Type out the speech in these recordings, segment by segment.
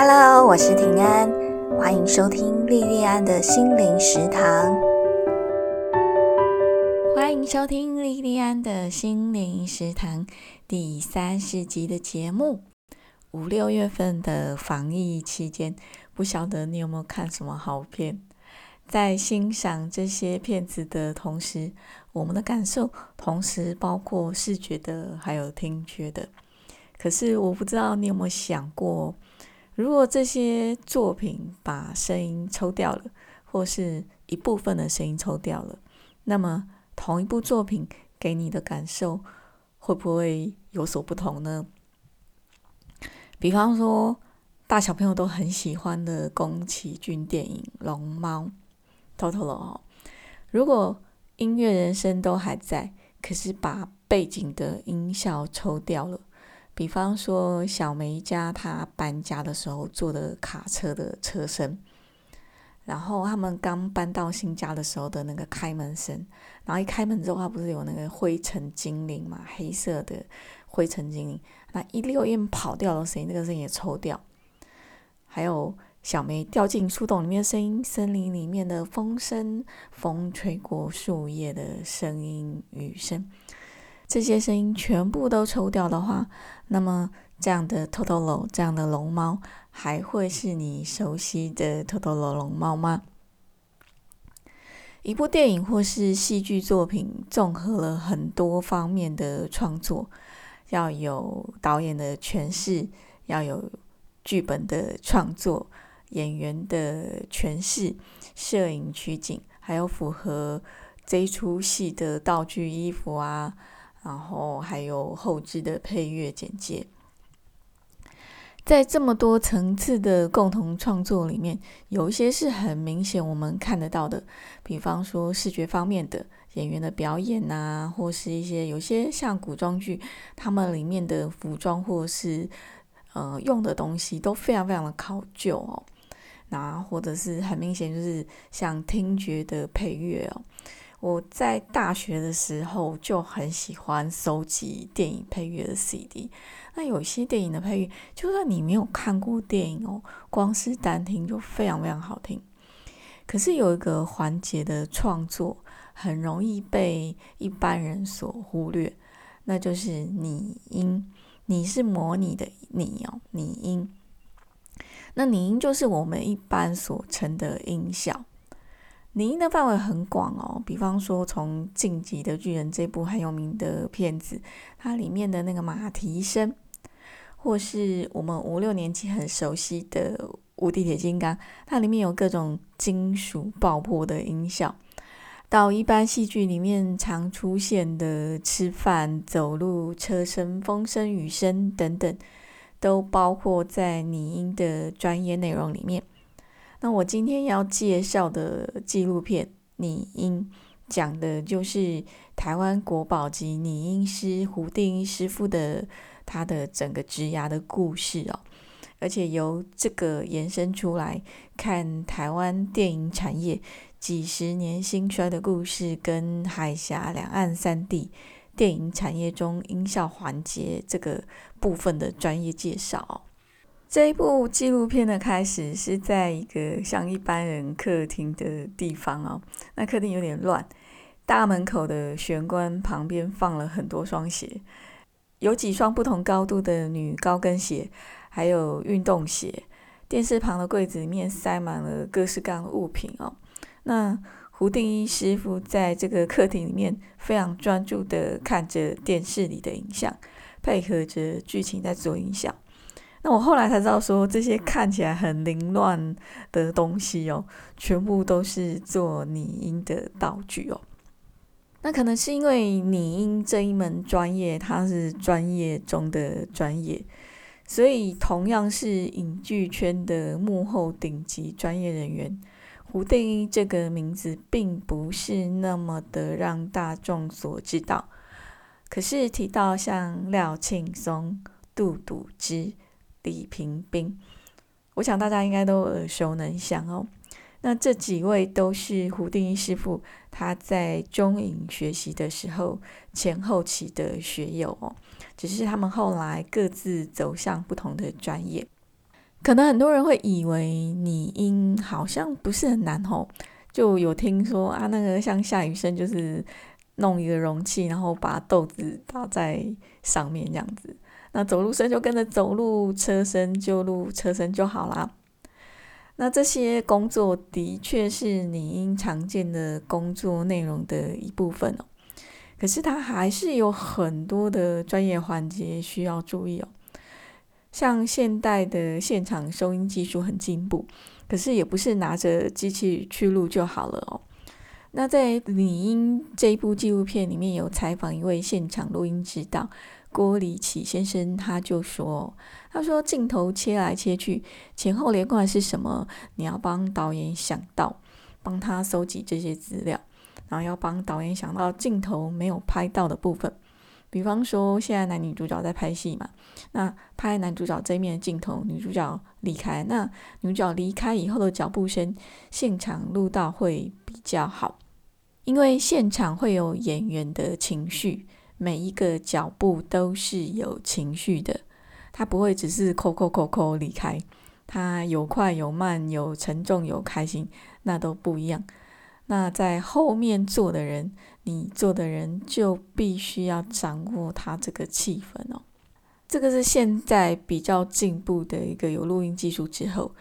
Hello，我是平安，欢迎收听莉莉安的心灵食堂。欢迎收听莉莉安的心灵食堂第三十集的节目。五六月份的防疫期间，不晓得你有没有看什么好片？在欣赏这些片子的同时，我们的感受同时包括视觉的，还有听觉的。可是我不知道你有没有想过，如果这些作品把声音抽掉了，或是一部分的声音抽掉了，那么同一部作品给你的感受会不会有所不同呢？比方说，大小朋友都很喜欢的宫崎骏电影《龙猫》。偷偷了哦，如果音乐人声都还在，可是把背景的音效抽掉了，比方说小梅家她搬家的时候坐的卡车的车身，然后他们刚搬到新家的时候的那个开门声，然后一开门之后，它不是有那个灰尘精灵嘛，黑色的灰尘精灵，那一溜烟跑掉的声音，那个声音也抽掉，还有。小梅掉进树洞里面的声音，森林里面的风声，风吹过树叶的声音，雨声，这些声音全部都抽掉的话，那么这样的 Totoro 这样的龙猫，还会是你熟悉的 Totoro 龙猫吗？一部电影或是戏剧作品，综合了很多方面的创作，要有导演的诠释，要有剧本的创作。演员的诠释、摄影取景，还有符合这出戏的道具、衣服啊，然后还有后置的配乐简介，在这么多层次的共同创作里面，有一些是很明显我们看得到的，比方说视觉方面的演员的表演啊，或是一些有些像古装剧，他们里面的服装或是呃用的东西都非常非常的考究哦。那或者是很明显，就是像听觉的配乐哦。我在大学的时候就很喜欢收集电影配乐的 CD。那有些电影的配乐，就算你没有看过电影哦，光是单听就非常非常好听。可是有一个环节的创作很容易被一般人所忽略，那就是拟音。你是模拟的你哦，拟音。那拟音就是我们一般所称的音效，拟音的范围很广哦。比方说，从《晋级的巨人》这部很有名的片子，它里面的那个马蹄声，或是我们五六年级很熟悉的《无敌铁金刚》，它里面有各种金属爆破的音效，到一般戏剧里面常出现的吃饭、走路、车声、风声、雨声等等。都包括在拟音的专业内容里面。那我今天要介绍的纪录片《拟音》，讲的就是台湾国宝级拟音师胡定一师傅的他的整个职涯的故事哦。而且由这个延伸出来看台湾电影产业几十年兴衰的故事，跟海峡两岸三地。电影产业中音效环节这个部分的专业介绍。这一部纪录片的开始是在一个像一般人客厅的地方哦，那客厅有点乱，大门口的玄关旁边放了很多双鞋，有几双不同高度的女高跟鞋，还有运动鞋。电视旁的柜子里面塞满了各式各样的物品哦，那。胡定一师傅在这个客厅里面非常专注的看着电视里的影像，配合着剧情在做音效。那我后来才知道，说这些看起来很凌乱的东西哦，全部都是做拟音的道具哦。那可能是因为拟音这一门专业，它是专业中的专业，所以同样是影剧圈的幕后顶级专业人员。胡定一这个名字并不是那么的让大众所知道，可是提到像廖庆松、杜笃之、李平冰，我想大家应该都耳熟能详哦。那这几位都是胡定一师傅他在中影学习的时候前后期的学友哦，只是他们后来各自走向不同的专业。可能很多人会以为拟音好像不是很难吼，就有听说啊，那个像夏雨生就是弄一个容器，然后把豆子打在上面这样子，那走路声就跟着走路车声就录车声就好啦。那这些工作的确是拟音常见的工作内容的一部分哦，可是它还是有很多的专业环节需要注意哦。像现代的现场收音技术很进步，可是也不是拿着机器去录就好了哦。那在拟音这一部纪录片里面有采访一位现场录音指导郭礼启先生，他就说：“他说镜头切来切去，前后连贯是什么？你要帮导演想到，帮他收集这些资料，然后要帮导演想到镜头没有拍到的部分。”比方说，现在男女主角在拍戏嘛，那拍男主角这一面的镜头，女主角离开，那女主角离开以后的脚步声，现场录到会比较好，因为现场会有演员的情绪，每一个脚步都是有情绪的，他不会只是扣扣扣扣离开，他有快有慢，有沉重有开心，那都不一样。那在后面坐的人，你坐的人就必须要掌握他这个气氛哦。这个是现在比较进步的一个有录音技术之后。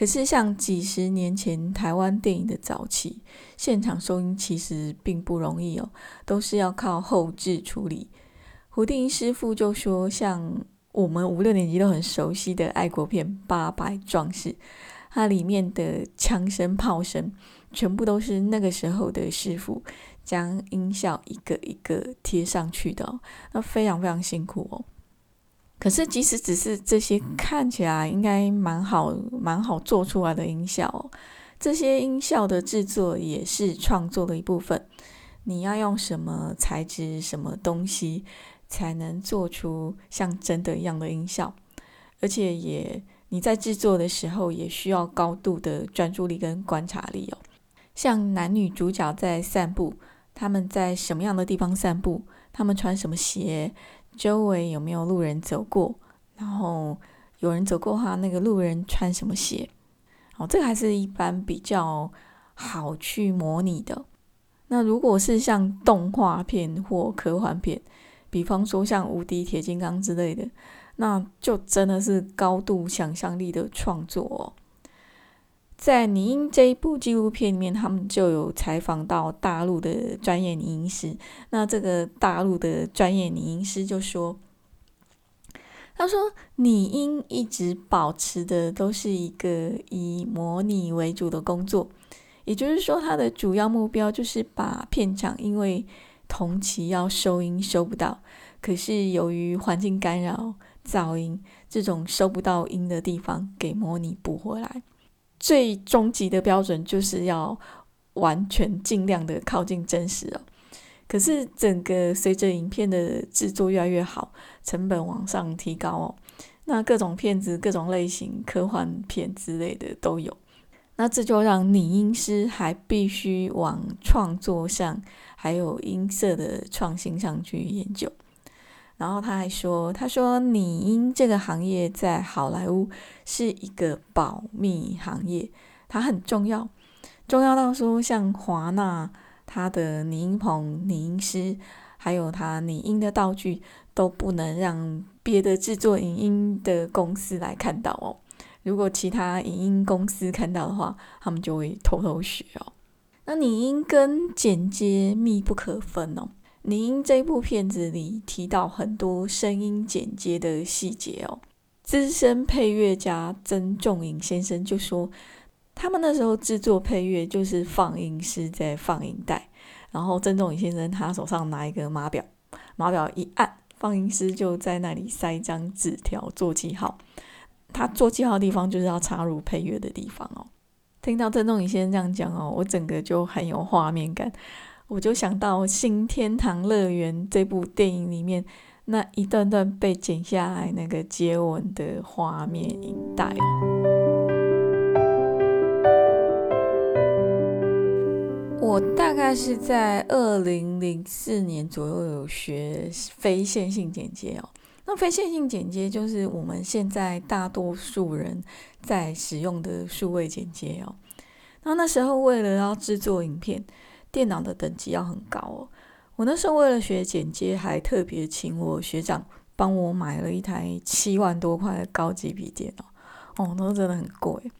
可是像几十年前台湾电影的早期，现场收音其实并不容易哦，都是要靠后置处理。胡定师傅就说，像我们五六年级都很熟悉的爱国片《八百壮士》，它里面的枪声、炮声。全部都是那个时候的师傅将音效一个一个贴上去的，那非常非常辛苦哦。可是即使只是这些看起来应该蛮好、蛮好做出来的音效，这些音效的制作也是创作的一部分。你要用什么材质、什么东西才能做出像真的一样的音效？而且也你在制作的时候也需要高度的专注力跟观察力哦。像男女主角在散步，他们在什么样的地方散步？他们穿什么鞋？周围有没有路人走过？然后有人走过的话，那个路人穿什么鞋？哦，这个还是一般比较好去模拟的。那如果是像动画片或科幻片，比方说像《无敌铁金刚》之类的，那就真的是高度想象力的创作哦。在拟音这一部纪录片里面，他们就有采访到大陆的专业拟音师。那这个大陆的专业拟音师就说：“他说拟音一直保持的都是一个以模拟为主的工作，也就是说，它的主要目标就是把片场因为同期要收音收不到，可是由于环境干扰、噪音这种收不到音的地方给模拟补回来。”最终极的标准就是要完全尽量的靠近真实哦。可是整个随着影片的制作越来越好，成本往上提高哦，那各种片子、各种类型、科幻片之类的都有。那这就让拟音师还必须往创作上，还有音色的创新上去研究。然后他还说：“他说拟音这个行业在好莱坞是一个保密行业，它很重要，重要到说像华纳他的拟音棚、拟音师，还有他拟音的道具都不能让别的制作影音的公司来看到哦。如果其他影音公司看到的话，他们就会偷偷学哦。那拟音跟剪接密不可分哦。”您这部片子里提到很多声音剪接的细节哦。资深配乐家曾仲颖先生就说，他们那时候制作配乐就是放映师在放映带，然后曾仲颖先生他手上拿一个码表，码表一按，放映师就在那里塞一张纸条做记号。他做记号的地方就是要插入配乐的地方哦。听到曾仲颖先生这样讲哦，我整个就很有画面感。我就想到《新天堂乐园》这部电影里面那一段段被剪下来那个接吻的画面影带。我大概是在二零零四年左右有学非线性剪接哦。那非线性剪接就是我们现在大多数人在使用的数位剪接哦。那那时候为了要制作影片，电脑的等级要很高哦。我那时候为了学剪接，还特别请我学长帮我买了一台七万多块的高级笔电哦。哦，那真的很贵。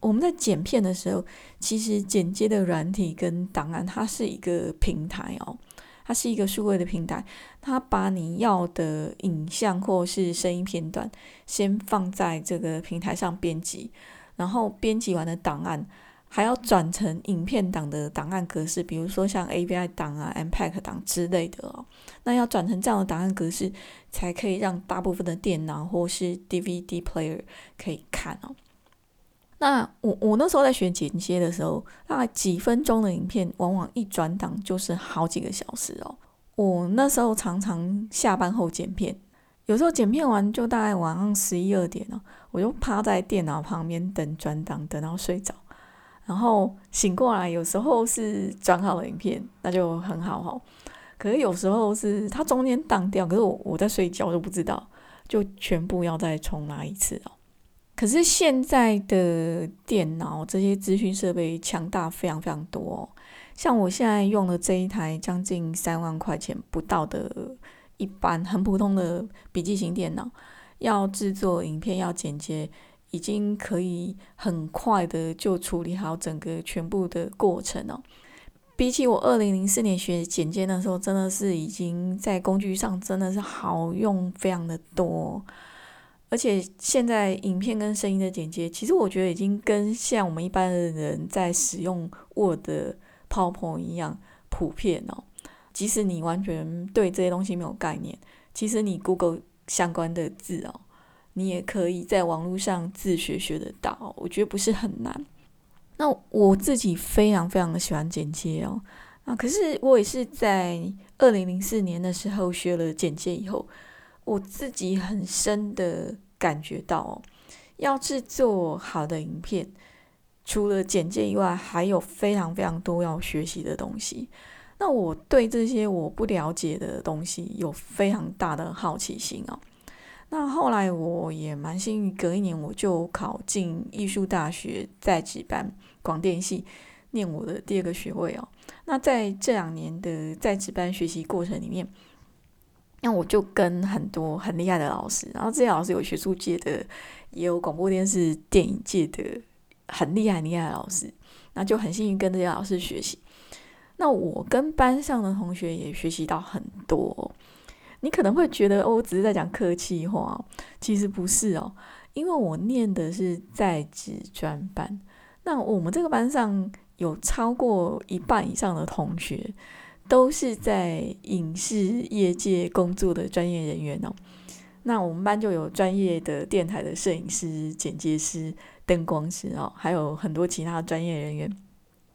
我们在剪片的时候，其实剪接的软体跟档案，它是一个平台哦。它是一个数位的平台，它把你要的影像或是声音片段先放在这个平台上编辑，然后编辑完的档案还要转成影片档的档案格式，比如说像 AVI 档啊、MPEG 档之类的哦。那要转成这样的档案格式，才可以让大部分的电脑或是 DVD player 可以看哦。那我我那时候在学剪接的时候，大概几分钟的影片，往往一转档就是好几个小时哦。我那时候常常下班后剪片，有时候剪片完就大概晚上十一二点了，我就趴在电脑旁边等转档，等到睡着，然后醒过来，有时候是转好了影片，那就很好哈。可是有时候是它中间档掉，可是我我在睡觉都不知道，就全部要再重来一次哦。可是现在的电脑这些资讯设备强大非常非常多，像我现在用的这一台将近三万块钱不到的一般很普通的笔记型电脑，要制作影片要剪接，已经可以很快的就处理好整个全部的过程哦。比起我二零零四年学剪接的时候，真的是已经在工具上真的是好用非常的多。而且现在影片跟声音的剪接，其实我觉得已经跟像我们一般的人在使用 Word、Power 一样普遍哦。即使你完全对这些东西没有概念，其实你 Google 相关的字哦，你也可以在网络上自学学得到。我觉得不是很难。那我自己非常非常的喜欢剪接哦。啊，可是我也是在二零零四年的时候学了剪接以后。我自己很深的感觉到哦，要制作好的影片，除了简介以外，还有非常非常多要学习的东西。那我对这些我不了解的东西有非常大的好奇心哦。那后来我也蛮幸运，隔一年我就考进艺术大学在职班广电系，念我的第二个学位哦。那在这两年的在职班学习过程里面，那我就跟很多很厉害的老师，然后这些老师有学术界的，也有广播电视电影界的很厉害厉害的老师，那就很幸运跟这些老师学习。那我跟班上的同学也学习到很多。你可能会觉得哦，我只是在讲客气话，其实不是哦，因为我念的是在职专班，那我们这个班上有超过一半以上的同学。都是在影视业界工作的专业人员哦。那我们班就有专业的电台的摄影师、剪接师、灯光师哦，还有很多其他专业人员。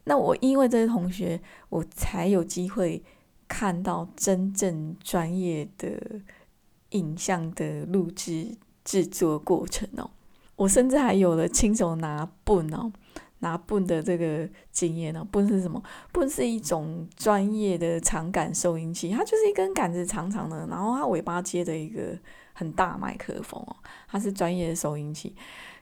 那我因为这些同学，我才有机会看到真正专业的影像的录制制作过程哦。我甚至还有了亲手拿泵哦。拿泵的这个经验呢？泵是什么？泵是一种专业的长杆收音器，它就是一根杆子长长的，然后它尾巴接着一个很大麦克风哦，它是专业的收音器。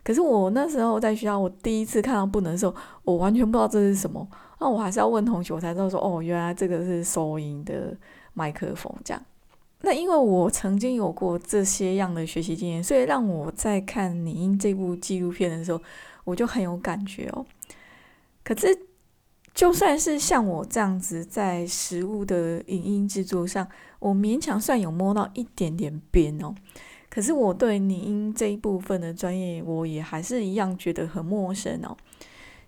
可是我那时候在学校，我第一次看到泵的时候，我完全不知道这是什么。那我还是要问同学，我才知道说，哦，原来这个是收音的麦克风这样。那因为我曾经有过这些样的学习经验，所以让我在看《你音》这部纪录片的时候。我就很有感觉哦，可是就算是像我这样子在实物的影音制作上，我勉强算有摸到一点点边哦。可是我对影音这一部分的专业，我也还是一样觉得很陌生哦。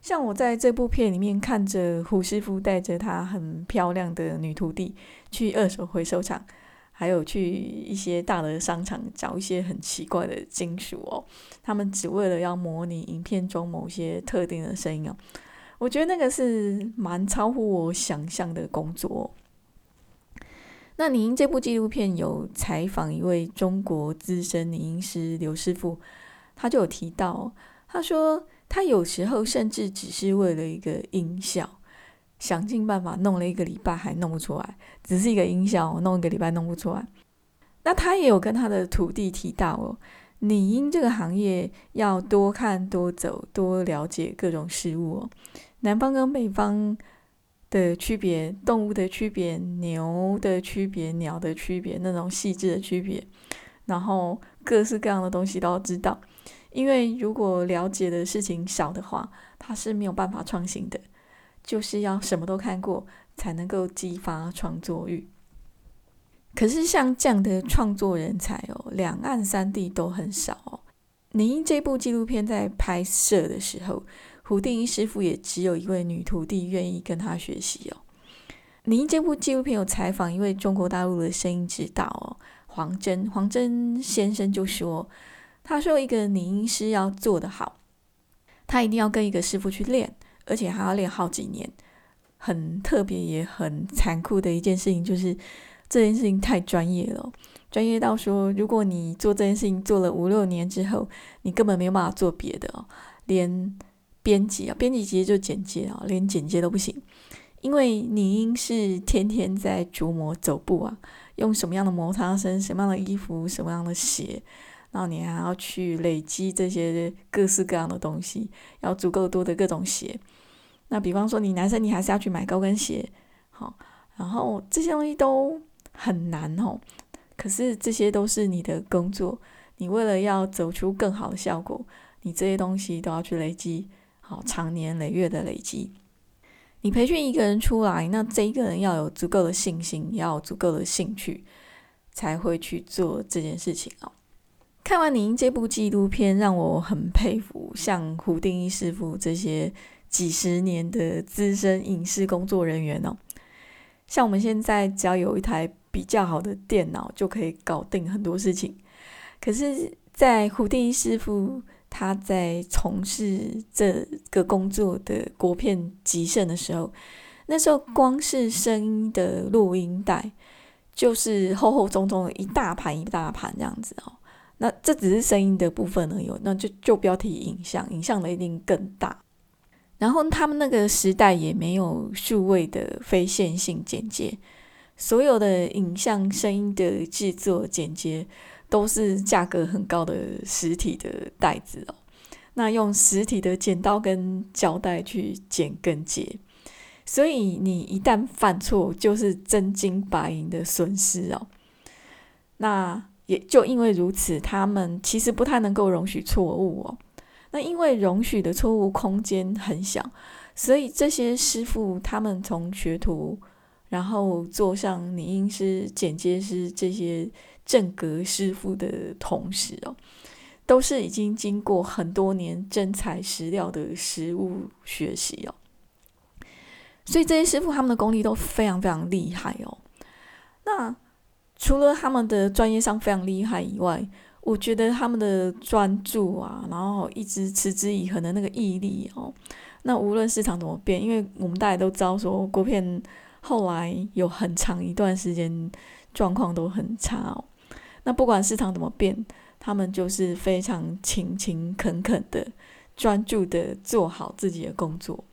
像我在这部片里面看着胡师傅带着他很漂亮的女徒弟去二手回收厂。还有去一些大的商场找一些很奇怪的金属哦，他们只为了要模拟影片中某些特定的声音哦。我觉得那个是蛮超乎我想象的工作。那拟音这部纪录片有采访一位中国资深拟音师刘师傅，他就有提到，他说他有时候甚至只是为了一个音效。想尽办法弄了一个礼拜还弄不出来，只是一个音效，弄一个礼拜弄不出来。那他也有跟他的徒弟提到哦，拟音这个行业要多看多走，多了解各种事物哦。南方跟北方的区别，动物的区别，牛的区别，鸟的区别，那种细致的区别，然后各式各样的东西都要知道。因为如果了解的事情少的话，他是没有办法创新的，就是要什么都看过，才能够激发创作欲。可是像这样的创作人才哦，两岸三地都很少哦。您这部纪录片在拍摄的时候，胡定一师傅也只有一位女徒弟愿意跟他学习哦。您这部纪录片有采访一位中国大陆的声音指导哦，黄真，黄真先生就说。他说：“一个拟音师要做得好，他一定要跟一个师傅去练，而且还要练好几年。很特别也很残酷的一件事情，就是这件事情太专业了，专业到说，如果你做这件事情做了五六年之后，你根本没有办法做别的哦，连编辑啊，编辑其实就剪接啊，连剪接都不行，因为拟音是天天在琢磨走步啊，用什么样的摩擦声，什么样的衣服，什么样的鞋。”然后你还要去累积这些各式各样的东西，要足够多的各种鞋。那比方说，你男生你还是要去买高跟鞋，好，然后这些东西都很难哦。可是这些都是你的工作，你为了要走出更好的效果，你这些东西都要去累积，好，长年累月的累积。你培训一个人出来，那这一个人要有足够的信心，要有足够的兴趣，才会去做这件事情哦。看完您这部纪录片，让我很佩服像胡定一师傅这些几十年的资深影视工作人员哦。像我们现在只要有一台比较好的电脑，就可以搞定很多事情。可是，在胡定一师傅他在从事这个工作的国片极盛的时候，那时候光是声音的录音带，就是厚厚重重的一大盘一大盘这样子哦。那这只是声音的部分而已，那就就标题影像，影像的一定更大。然后他们那个时代也没有数位的非线性剪接，所有的影像声音的制作剪接都是价格很高的实体的袋子哦。那用实体的剪刀跟胶带去剪跟接，所以你一旦犯错，就是真金白银的损失哦。那。也就因为如此，他们其实不太能够容许错误哦。那因为容许的错误空间很小，所以这些师傅他们从学徒，然后做上拟音师、剪接师这些正格师傅的同时哦，都是已经经过很多年真材实料的实物学习哦。所以这些师傅他们的功力都非常非常厉害哦。那。除了他们的专业上非常厉害以外，我觉得他们的专注啊，然后一直持之以恒的那个毅力哦，那无论市场怎么变，因为我们大家都知道说国片后来有很长一段时间状况都很差哦，那不管市场怎么变，他们就是非常勤勤恳恳的、专注的做好自己的工作。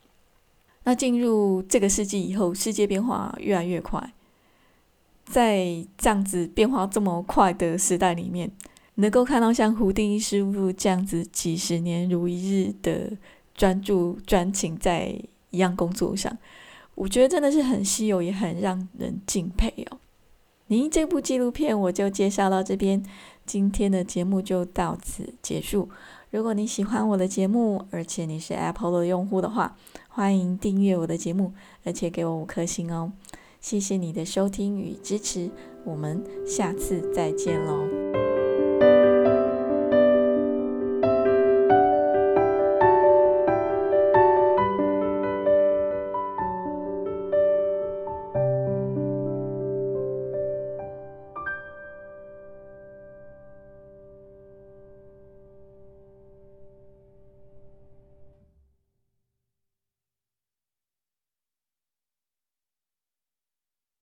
那进入这个世纪以后，世界变化越来越快。在这样子变化这么快的时代里面，能够看到像胡定一师傅这样子几十年如一日的专注专情在一样工作上，我觉得真的是很稀有，也很让人敬佩哦。您这部纪录片我就介绍到这边，今天的节目就到此结束。如果你喜欢我的节目，而且你是 Apple 的用户的话，欢迎订阅我的节目，而且给我五颗星哦。谢谢你的收听与支持，我们下次再见喽。